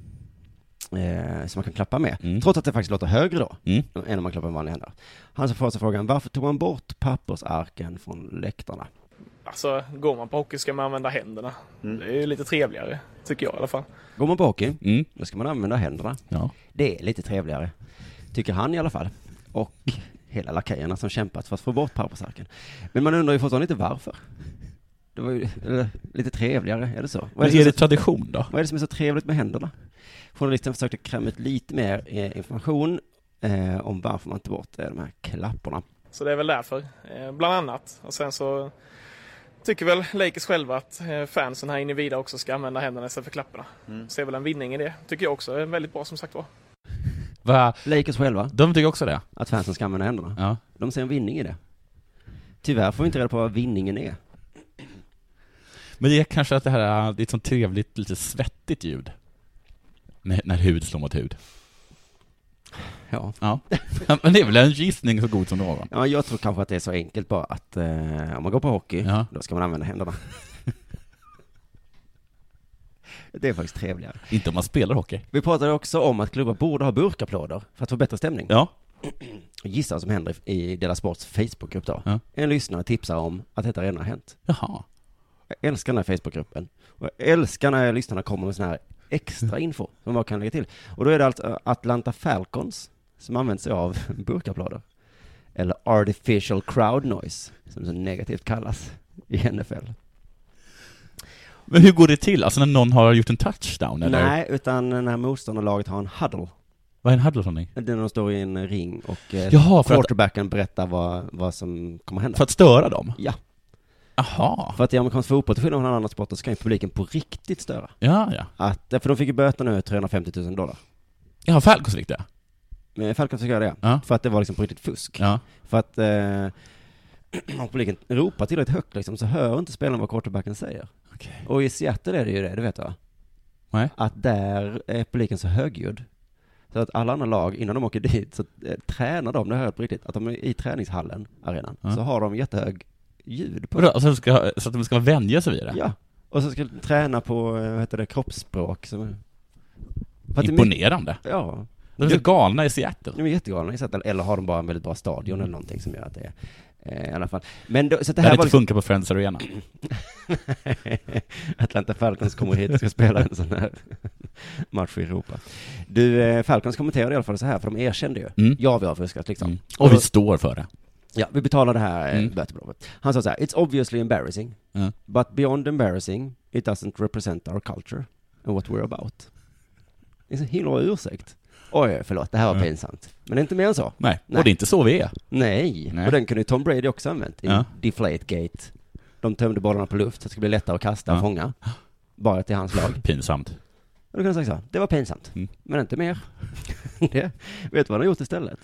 S10: eh, som man kan klappa med.
S11: Mm.
S10: Trots att det faktiskt låter högre då,
S11: Mm.
S10: än om man klappar med vanliga händer. Han så får sig frågan, varför tog man bort pappersarken från läktarna?
S22: Alltså, går man på hockey ska man använda händerna. Det är ju lite trevligare, tycker jag i alla fall.
S10: Går man på hockey,
S11: Mm.
S10: då ska man använda händerna.
S11: Ja.
S10: Det är lite trevligare, tycker han i alla fall. Och hela lakejerna som kämpat för att få bort pappersarken. Men man undrar ju fortfarande inte varför. Det var ju lite trevligare, är det så? Vad
S11: Men
S10: som
S11: är
S10: så-
S11: det tradition då?
S10: Vad är det som är så trevligt med händerna? Journalisten försökte kräma ut lite mer eh, information eh, om varför man tar bort eh, de här klapporna.
S22: Så det är väl därför, eh, bland annat. Och sen så tycker väl Lakers själva att eh, fansen här inne vid också ska använda händerna istället för klapparna. Ser väl en vinning i det. Tycker jag också är väldigt bra som sagt var.
S11: Va?
S10: Lakers själva,
S11: De tycker också det?
S10: att fansen ska använda händerna.
S11: Ja.
S10: De ser en vinning i det. Tyvärr får vi inte reda på vad vinningen är.
S11: Men det är kanske att det här det är ett sånt trevligt, lite svettigt ljud. När, när hud slår mot hud.
S10: Ja.
S11: Ja. Men det är väl en gissning så god som någon.
S10: Ja, jag tror kanske att det är så enkelt bara att eh, om man går på hockey,
S11: Ja.
S10: då ska man använda händerna. Det är faktiskt trevligare.
S11: Inte om man spelar hockey.
S10: Vi pratade också om att klubbar borde ha burkapplåder för att få bättre stämning.
S11: Ja.
S10: Gissa vad som händer i Dela Sports Facebookgrupp då.
S11: Ja.
S10: En lyssnare tipsar om att detta redan har hänt.
S11: Jaha.
S10: Jag älskar den här Facebookgruppen. Och jag älskar när lyssnarna kommer med sån här extra info som man kan lägga till. Och då är det alltså Atlanta Falcons som använder sig av burkapplåder. eller artificial crowd noise, som så negativt kallas i NFL.
S11: Men hur går det till? Alltså när någon har gjort en touchdown eller?
S10: Nej, utan när motståndarlaget har en huddle.
S11: Vad är en huddle för någonting?
S10: Det är när de står i en ring och eh,
S11: Jaha, för att-
S10: quarterbacken berättar vad, vad som kommer hända.
S11: För att störa dem?
S10: Ja.
S11: Jaha.
S10: För att i amerikansk fotboll, till skillnad från andra sporter, så kan ju publiken på riktigt störa.
S11: Ja, ja.
S10: Att, för de fick ju böter nu, 350 000 dollar.
S11: Ja, Falcons fick det?
S10: Falcons fick göra det,
S11: Ja.
S10: För att det var liksom på riktigt fusk.
S11: Ja.
S10: För att eh, om publiken ropar tillräckligt högt liksom, så hör inte spelarna vad quarterbacken säger. Och i Seattle är det ju det, du vet va?
S11: Nej.
S10: Att där är publiken så högljudd. Så att alla andra lag, innan de åker dit, så eh, tränar de, det jag hört på riktigt, att de är i träningshallen, arenan,
S11: Ja.
S10: så har de jättehög ljud på.
S11: Vadå, alltså, ska, så att de ska vänja sig vid det?
S10: Ja. Och så ska de träna på, eh, vad heter det, kroppsspråk. Som, är
S11: Imponerande.
S10: mycket- Ja.
S11: De är så galna i Seattle.
S10: De är jättegalna i Seattle, eller har de bara en väldigt bra stadion eller någonting som gör att det är, i alla fall. Men då, så det
S11: Det
S10: här
S11: hade
S10: var
S11: inte
S10: liksom,
S11: på Friends Arena.
S10: Atlanta Falcons kommer hit och ska spela en sån här match i Europa. Du, eh, Falcons kommenterade i alla fall så här, för de erkände ju,
S11: Mm.
S10: ja vi har fuskat liksom.
S11: Och vi står för det.
S10: Ja, vi betalar det här eh,
S11: Mm.
S10: bötebeloppet. Han sa så här, it's obviously embarrassing,
S11: Ja.
S10: but beyond embarrassing, it doesn't represent our culture and what we're about. Det är så himla ursäkt. Oj, förlåt, det här var
S11: Ja.
S10: pinsamt. Men det är inte mer än så.
S11: Nej, och det är inte så vi är.
S10: Nej,
S11: Nej.
S10: och den kunde ju Tom Brady också använt i
S11: Ja.
S10: Deflategate. De tömde bollarna på luft så det skulle bli lättare att kasta och
S11: Ja.
S10: fånga. Bara till hans lag.
S11: Pinsamt.
S10: Och då kan jag säga så, det var pinsamt.
S11: Mm.
S10: Men inte mer. det, vet du vad han har gjort istället?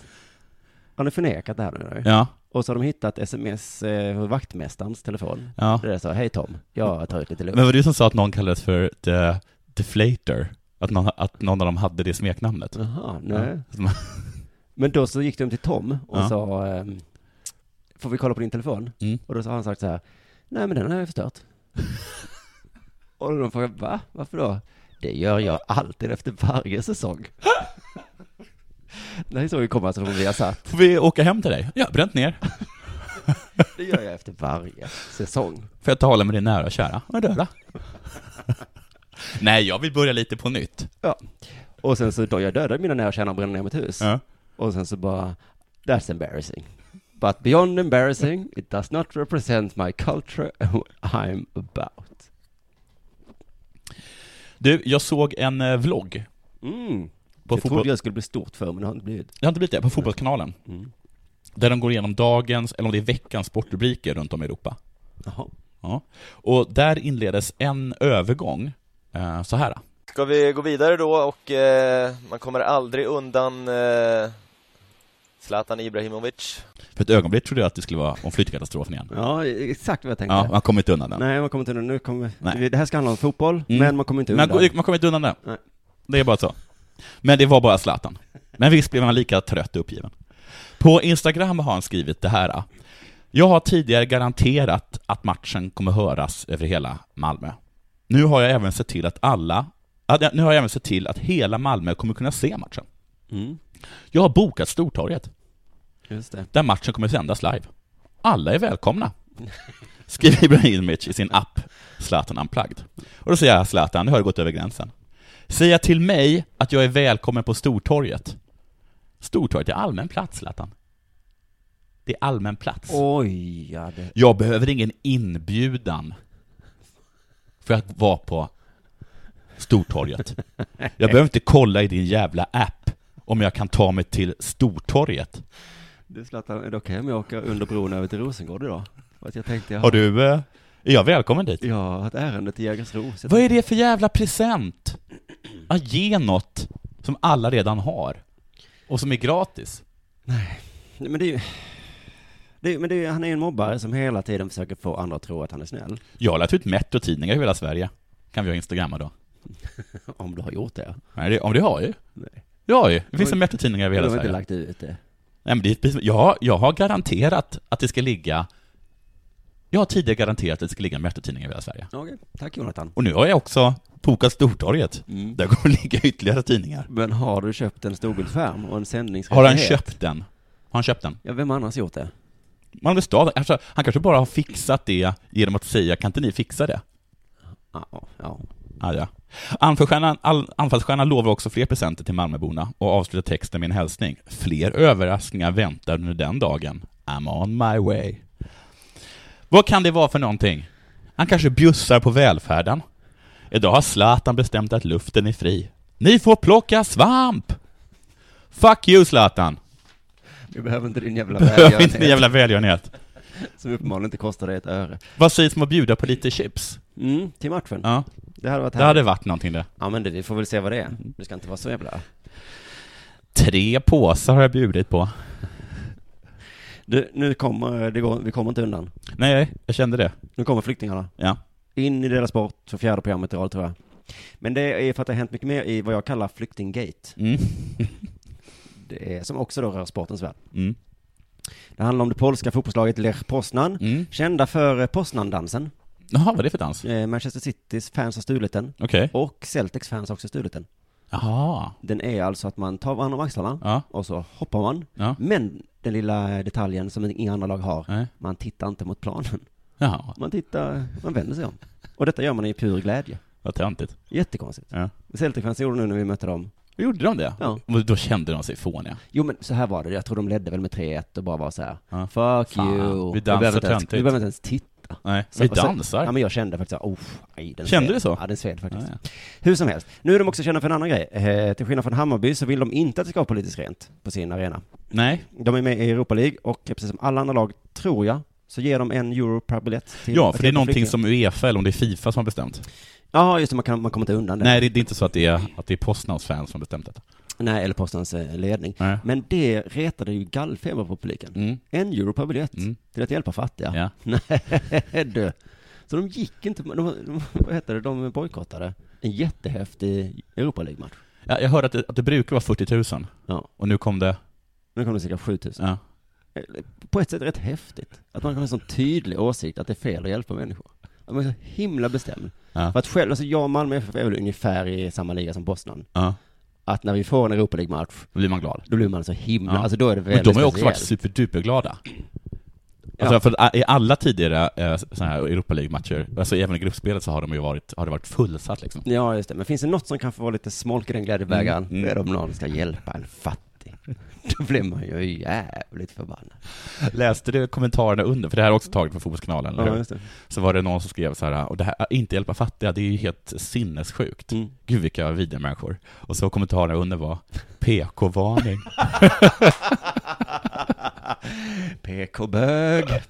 S10: Han har förnekat det här nu.
S11: Ja.
S10: Och så har de hittat sms eh, vaktmästarens telefon.
S11: Ja.
S10: Där det så, hej Tom, jag tar ut lite luft.
S11: Men var det du som sa att någon kallades för the deflator? Att någon, att någon av dem hade det smeknamnet?
S10: Jaha, nej.
S11: Ja.
S10: Men då så gick de till Tom och
S11: Ja.
S10: sa, ehm, får vi kolla på din telefon?
S11: Mm.
S10: Och då har han sagt så här, nej men den har jag förstört. och då de va? Varför då? Det gör jag alltid efter varje säsong. det här är så vi kommer alltså från Viasat.
S11: Får vi åka hem till dig? Ja, bränt ner.
S10: Det gör jag efter varje säsong.
S11: Får jag tala med din nära och kära? Är döda. Nej, jag vill börja lite på nytt.
S10: Ja. Och sen så då jag dödade mina nära och kära och brände ner mitt hus.
S11: Ja.
S10: Och sen så bara, that's embarrassing. But beyond embarrassing, it does not represent my culture and what I'm about.
S11: Du, jag såg en eh, vlogg.
S10: Mm.
S11: På fotboll...
S10: trodde jag skulle bli stort för, men det har inte blivit.
S11: Det har inte blivit det, på Fotbollskanalen.
S10: Mm.
S11: Där de går igenom dagens, eller om det är veckans sportrubriker runt om i Europa.
S10: Jaha.
S11: Ja. Och där inledes en övergång eh, så här.
S23: Ska vi gå vidare då och eh, man kommer aldrig undan eh, Zlatan Ibrahimovic.
S11: För ett ögonblick trodde jag att det skulle vara om flyttkatastrofen igen.
S10: Ja, exakt vad jag tänkte.
S11: Ja, man kommer inte undan den.
S10: Nej, man kommer inte undan. Nu kommer,
S11: Nej.
S10: det här ska handla om fotboll,
S11: Mm.
S10: men man kommer inte undan.
S11: Man, man kommer inte undan det.
S10: Nej.
S11: Det är bara så. Men det var bara Zlatan. Men visst blev han lika trött och uppgiven. På Instagram har han skrivit det här. Jag har tidigare garanterat att matchen kommer höras över hela Malmö. Nu har jag även sett till att alla, nu har jag även sett till att hela Malmö kommer kunna se matchen.
S10: Mm.
S11: Jag har bokat Stortorget,
S10: Just det.
S11: där matchen kommer sändas live. Alla är välkomna. Skriver Ibrahimovic i sin app Zlatan Unplugged. Och då säger jag Zlatan, nu har du gått över gränsen. Säga till mig att jag är välkommen på Stortorget. Stortorget är allmän plats, Zlatan. Det är allmän plats.
S10: Oj, ja det...
S11: Jag behöver ingen inbjudan för att vara på Stortorget. Jag behöver inte kolla i din jävla app om jag kan ta mig till Stortorget.
S10: Du Zlatan, okej om jag åker under bron över till Rosengård idag? För att jag tänkte jag
S11: Har du, eh, är jag välkommen dit?
S10: Jag har ett ärende till Jägersro. jag
S11: Vad är det för jävla present? Att ge något som alla redan har och som är gratis.
S10: Nej, men det är ju... Det men det han är ju en mobbare som hela tiden försöker få andra att tro att han är snäll.
S11: Jag har lagt ut Metro-tidningar i hela Sverige. Kan vi ha Instagramma då?
S10: Om du har gjort det.
S11: Nej, det, om det har ju.
S10: Nej.
S11: Det har ju. Det
S10: De
S11: finns en Metro-tidningar över hela
S10: de har inte
S11: Sverige.
S10: lagt ut det.
S11: Nej, men det är jag, har- jag har garanterat att det ska ligga Jag har tidigare garanterat att det ska ligga en Metro-tidning över hela Sverige.
S10: Okej, tack Jonathan.
S11: Och nu har jag också bokat Stortorget.
S10: Mm.
S11: Där kommer det ligga ytterligare tidningar.
S10: Men har du köpt en storbildsskärm och en sändningsrättighet?
S11: Har han köpt den? Har han köpt den?
S10: Ja, vem annars gjort det?
S11: Malmö stad, alltså, han kanske bara har fixat det genom att säga, kan inte ni fixa det?
S10: Ja, ja.
S11: Ah, ja. Anfallsstjärnan, all, anfallsstjärnan lovar också fler presenter till Malmöborna och avslutar texten med en hälsning. Fler överraskningar väntar under den dagen. I'm on my way. Vad kan det vara för någonting? Han kanske bjussar på välfärden. Idag har Zlatan bestämt att luften är fri. Ni får plocka svamp! Fuck you Zlatan!
S10: Vi behöver inte din jävla
S11: Behöver
S10: välgörenhet.
S11: inte din jävla välgörenhet.
S10: Som uppenbarligen inte kostar dig ett öre.
S11: Vad sägs om att bjuda på lite chips?
S10: Mm, till matchen.
S11: Ja.
S10: Det hade varit
S11: Det hade
S10: härligt.
S11: varit någonting det.
S10: Ja men det, vi får väl se vad det är. Det ska inte vara så jävla...
S11: Tre påsar har jag bjudit på.
S10: Du, nu kommer, det går, vi kommer inte undan.
S11: Nej, jag kände det.
S10: Nu kommer flyktingarna.
S11: Ja.
S10: In i Dela Sport för fjärde programmet i rad tror jag. Men det är för att det har hänt mycket mer i vad jag kallar flyktinggate.
S11: Mm.
S10: Det är, som också då rör sportens värld.
S11: Mm.
S10: Det handlar om det polska fotbollslaget Lech Poznan,
S11: Mm.
S10: kända för eh, Poznan-dansen.
S11: Jaha, vad är det för dans?
S10: Eh, Manchester Citys fans har stulit den.
S11: Okej.
S10: Och Celtics fans har också stulit den.
S11: Jaha.
S10: Den är alltså att man tar varandra om axlarna
S11: Ja.
S10: och så hoppar man.
S11: Ja.
S10: Men den lilla detaljen som inga andra lag har,
S11: Nej.
S10: man tittar inte mot planen.
S11: Jaha.
S10: Man tittar, man vänder sig om. Och detta gör man i pur glädje.
S11: Vad töntigt.
S10: Jättekonstigt.
S11: Ja.
S10: Celtic fans gjorde nu när vi mötte dem.
S11: Gjorde de det?
S10: Ja.
S11: Och då kände de sig fåniga.
S10: Jo men så här var det, jag tror de ledde väl med 3-1 och bara var så här.
S11: Ja.
S10: Fuck
S11: Fan,
S10: you.
S11: vi dansar
S10: behöver inte ens, vi behöver inte ens titta.
S11: Nej,
S10: Så-
S11: vi dansar.
S10: Ja men jag kände faktiskt så här, oh, aj, den
S11: Kände
S10: sved.
S11: du så?
S10: Ja den sved faktiskt.
S11: Ja,
S10: Hur som helst. Nu är de också kända för en annan grej. Eh, till skillnad från Hammarby så vill de inte att det ska vara politiskt rent på sin arena.
S11: Nej.
S10: De är med i Europa League och precis som alla andra lag, tror jag, så ger de en euro per biljett till
S11: Ja, för det är någonting som Uefa eller om det är Fifa som har bestämt.
S10: Ja, just det, man, kan, man kommer inte undan det.
S11: Nej, det det är inte så att det är, att det är Postnads fans som bestämt detta.
S10: Nej, eller postens eh, ledning.
S11: Nej.
S10: Men det retade ju gallfeber på publiken.
S11: Mm.
S10: En euro per biljett
S11: Mm.
S10: till att hjälpa fattiga.
S11: Ja.
S10: Nej, du. Så de gick inte, de, de, vad heter det, de bojkottade en jättehäftig Europa League-match.
S11: Ja, jag hörde att det, att det brukar vara 40 000.
S10: Ja.
S11: Och nu kom det...
S10: Nu kom det cirka 7000.
S11: Ja.
S10: På ett sätt rätt häftigt. Att man kan ha en sån tydlig åsikt att det är fel att hjälpa människor. Man är så himla bestämd.
S11: Ja.
S10: För att själv, alltså jag och Malmö FF är väl ungefär i samma liga som Bosnan.
S11: Ja.
S10: Att när vi får en Europa League-match,
S11: Då blir man glad.
S10: då blir man så himla,
S11: Ja.
S10: alltså då är det
S11: Men
S10: väldigt
S11: de har ju också varit superduperglada.
S10: Ja.
S11: Alltså för att i alla tidigare eh, sådana här Europa League-matcher, alltså även i gruppspelet så har de ju varit, har det varit fullsatt liksom.
S10: Ja, just det. Men finns det något som kan få vara lite smolk i den glädjebägaren,
S11: Mm, mm.
S10: det är om någon ska hjälpa en fattig. Då blir man ju jävligt förbannad.
S11: Läste du kommentarerna under? För det här är också taget från Fotbollskanalen, eller
S10: Ja,
S11: hur?
S10: just det.
S11: Så var det någon som skrev så här, och det här, inte hjälpa fattiga, det är ju helt sinnessjukt.
S10: Mm.
S11: Gud vilka vidriga människor. Och så kommentarerna under var, PK-varning.
S10: PK-bög.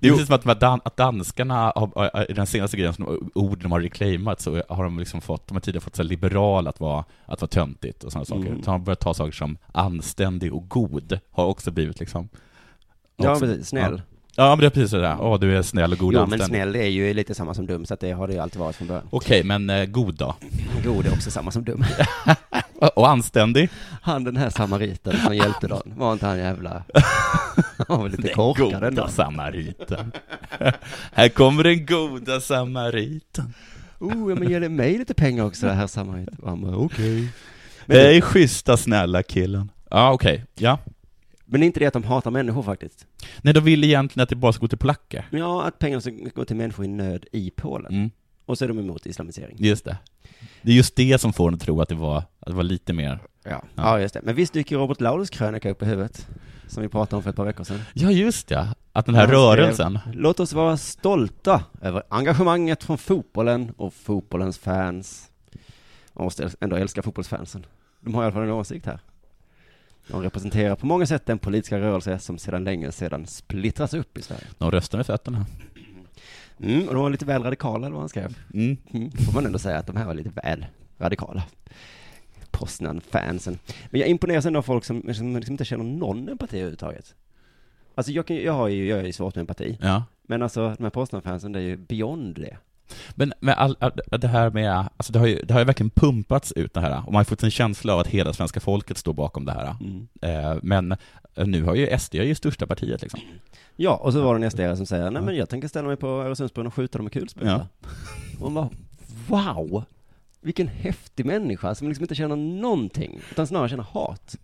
S11: Det är precis som att, de dan- att danskarna, har, i den senaste grejen, som ord de har reclaimat, så har de liksom fått, de har tidigare fått så liberal att vara, att vara töntigt och sådana saker.
S10: Mm.
S11: Så har de börjat ta saker som anständig och god, har också blivit liksom...
S10: Ja,
S11: också-
S10: precis. Snäll.
S11: Ja, ja men det är precis sådär, åh du är snäll och god
S10: Ja, men snäll är ju lite samma som dum, så att det har det ju alltid varit från början.
S11: Okej, men eh, god då?
S10: God är också samma som dum.
S11: Och- anständig?
S10: Han den här samariten som hjälpte dem, var inte han jävla... Han var väl lite
S11: Den
S10: korkad ändå.
S11: goda samariten. Här kommer den goda samariten.
S10: Oh, ja, men det mig lite pengar också, det här samariten? Och han bara, okej. Men,
S11: Hej schyssta snälla killen. Ja, okej. Ja.
S10: men det är inte det att de hatar människor faktiskt.
S11: Nej, de vill egentligen att det bara ska gå till polacker.
S10: Ja, att pengarna ska gå till människor i nöd i Polen.
S11: Mm.
S10: Och så är de emot islamisering.
S11: Just det. Det är just det som får en att tro att det var, att det var lite mer...
S10: Ja. ja, just det. Men visst dyker Robert Laulus krönika upp i huvudet? Som vi pratade om för ett par veckor sedan.
S11: Ja, just det. Att den här
S10: skrev,
S11: rörelsen.
S10: Låt oss vara stolta över engagemanget från fotbollen och fotbollens fans. Man måste ändå älska fotbollsfansen. De har i alla fall en åsikt här. De representerar på många sätt den politiska rörelse som sedan länge sedan splittras upp i Sverige.
S11: De röstar med fötterna.
S10: Mm, och de var lite väl radikala, eller vad han skrev.
S11: Mm.
S10: Mm, får man ändå säga att de här var lite väl radikala. Poznan-fansen. Men jag imponeras ändå av folk som, som liksom inte känner någon empati överhuvudtaget. Alltså jag, kan, jag har ju, jag är ju svårt med empati.
S11: Ja.
S10: Men alltså de här Poznan-fansen, det är ju beyond det.
S11: Men, men all, all, det här med, alltså det har, ju, det har ju verkligen pumpats ut det här, och man har fått en känsla av att hela svenska folket står bakom det här.
S10: Mm.
S11: Eh, men eh, nu har ju SD är ju största partiet liksom.
S10: Ja, och så var det en SD som säger, nej men jag tänker ställa mig på Öresundsbron och skjuta dem med kulspruta. Och man bara, wow! Vilken häftig människa som liksom inte känner någonting, utan snarare känner hat.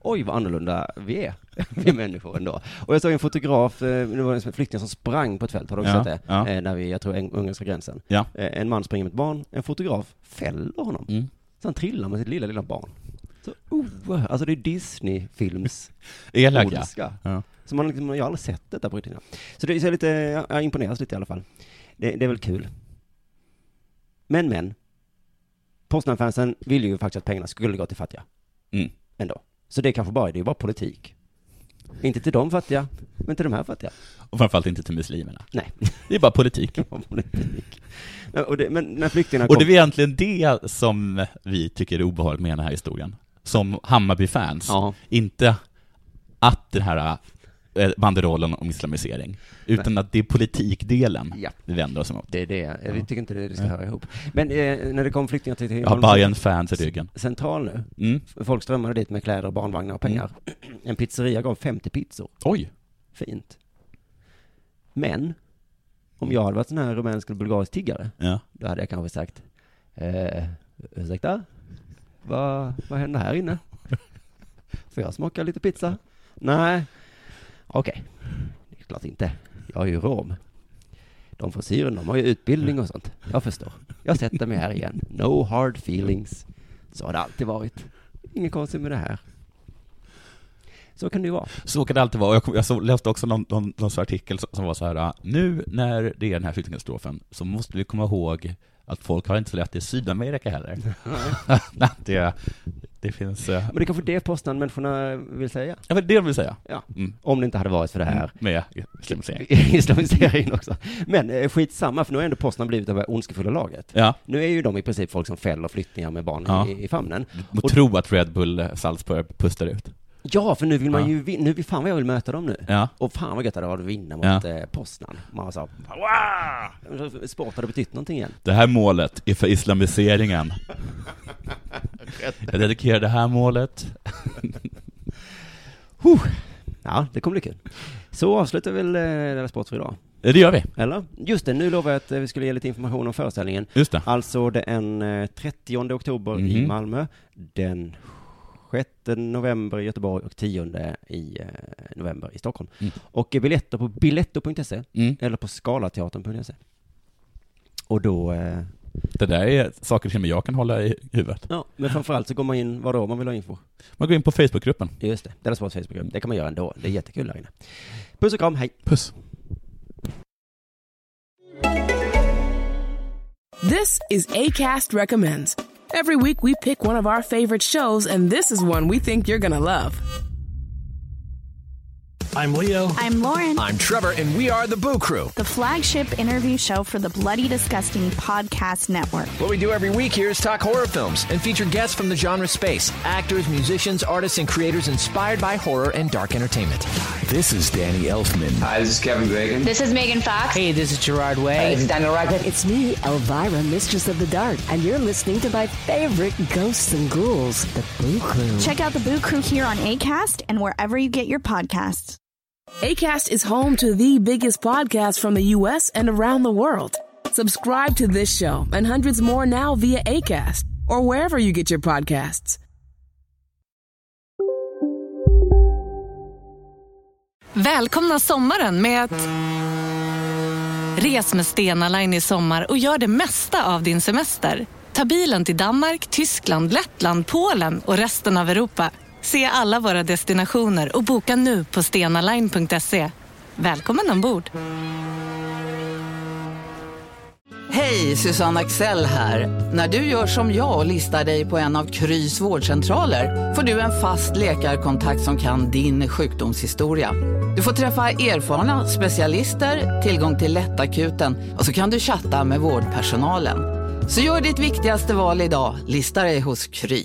S10: Oj vad annorlunda vi är, vi människor ändå. Och jag såg en fotograf, eh, det var en flykting som sprang på ett fält, har du också
S11: Ja,
S10: sett det?
S11: ja.
S10: Eh, När vi, jag tror, ungerska gränsen.
S11: Ja.
S10: Eh, En man springer med ett barn, en fotograf fäller honom.
S11: Mm.
S10: Så han trillar med sitt lilla, lilla barn. Så, oh, alltså det är Disney-films
S11: Elaka. Ja.
S10: Så man liksom, jag har aldrig sett detta på riktigt. Så det är lite, jag imponeras lite i alla fall. Det, det är väl kul. Men, men. Postnamnfansen ville ju faktiskt att pengarna skulle gå till fattiga.
S11: Mm.
S10: Ändå. Så det är kanske bara, det är bara politik. Inte till de fattiga, men till de här fattiga.
S11: Och framförallt inte till muslimerna.
S10: Nej.
S11: Det är bara politik.
S10: politik. Och det, men när flyktingarna
S11: Och
S10: kom...
S11: det är egentligen det som vi tycker är obehagligt med den här historien. Som Hammarby-fans. Inte att den här banderollen om islamisering, utan att det är politikdelen
S10: Ja.
S11: vi vänder oss emot.
S10: Det är det, vi tycker inte det, ska
S11: Ja.
S10: höra ihop. Men eh, när det kom flyktingar till... till
S11: Jag har Bayern-fans i ryggen.
S10: Central nu.
S11: Mm.
S10: Folk strömmade dit med kläder, barnvagnar och pengar. En pizzeria gav 50 pizzor.
S11: Oj!
S10: Fint. Men, om jag hade varit sån här rumänsk eller bulgarisk tiggare,
S11: Ja.
S10: då hade jag kanske sagt, eh, ursäkta? Vad, vad händer här inne? Får jag smaka lite pizza? Nej. Okej, det är klart inte. Jag är ju rom. De från Syrien, de har ju utbildning och sånt. Jag förstår. Jag sätter mig här igen. No hard feelings. Så har det alltid varit. Inget konstigt med det här. Så kan det ju vara.
S11: Så kan det alltid vara. Jag, kom, jag så, läste också någon, någon, någon artikel som, som var så här, nu när det är den här flyktingkatastrofen så måste vi komma ihåg att folk har inte så lätt i Sydamerika heller. det, det finns... eh,
S10: Men det är kanske det postnamnmänniskorna vill säga.
S11: Ja, men det vill säga.
S10: Ja.
S11: Mm.
S10: Om det inte hade varit för det här.
S11: Mm, Med islamisering.
S10: Islamiseringen också. Men eh, skitsamma, för nu har ändå Postnord blivit det här ondskefulla laget.
S11: Ja.
S10: Nu är ju de i princip folk som fäller flyktingar med barn
S11: Ja.
S10: i, i famnen.
S11: Du må tro att Red Bull Salzburg pustar ut.
S10: Ja, för nu vill man
S11: Ja.
S10: ju, nu vill fan vad jag vill möta dem nu.
S11: Ja.
S10: Och fan vad gött det hade varit att vinna mot
S11: Ja.
S10: eh, Postnord. Man sa, wow! Sport hade betytt någonting igen.
S11: Det här målet är för islamiseringen. Jag dedikerar det här målet.
S10: Huh. Ja, det kommer bli kul. Så avslutar vi väl eh, Sport för idag.
S11: Det gör vi.
S10: Eller? Just det, nu lovar jag att eh, vi skulle ge lite information om föreställningen.
S11: Just det.
S10: Alltså den eh, 30 oktober i
S11: Mhm.
S10: Malmö, den 6 november i Göteborg och 10 i eh, november i Stockholm.
S11: Mm.
S10: Och eh, biljetter på biletto.se
S11: Mm.
S10: eller på skalateatern.se. Och då, eh,
S11: Det där är saker som jag kan hålla i huvudet.
S10: ja, men framförallt så går man in, vadå, man vill ha info?
S11: Man går in på Facebookgruppen.
S10: Just det, Della Sports Facebookgrupp. Det kan man göra ändå. Det är jättekul där inne. Puss och kram, hej!
S11: Puss!
S24: This is ACAST Recommends. Every week we pick one of our favorite shows, and this is one we think you're gonna love.
S12: I'm Leo.
S18: I'm Lauren.
S12: I'm Trevor, and we are the Boo Crew.
S9: The flagship interview show for the Bloody Disgusting Podcast Network.
S12: What we do every week here is talk horror films and feature guests from the genre space actors, musicians, artists, and creators inspired by horror and dark entertainment. This is Danny Elfman.
S25: Hi, this is Kevin Bacon.
S26: This is Megan Fox.
S25: Hey, this is Gerard Way.
S26: This is Daniel Radcliffe.
S27: It's me, Elvira, Mistress of the Dark, and you're listening to my favorite ghosts and ghouls, the Boo Crew.
S9: Check out the Boo Crew here on ACAST and wherever you get your podcasts.
S24: ACAST is home to the biggest podcasts from the U.S. and around the world. Subscribe to this show and hundreds more now via ACAST or wherever you get your podcasts.
S28: Välkomna sommaren med att... Res med Stena Line i sommar och gör det mesta av din semester. Ta bilen till Danmark, Tyskland, Lettland, Polen och resten av Europa. Se alla våra destinationer och boka nu på stenaline.se. Välkommen ombord!
S29: Hej, Susanne Axel här. När du gör som jag och listar dig på en av Krys vårdcentraler får du en fast läkarkontakt som kan din sjukdomshistoria. Du får träffa erfarna specialister, tillgång till lättakuten och så kan du chatta med vårdpersonalen. Så gör ditt viktigaste val idag, lista dig hos Kry.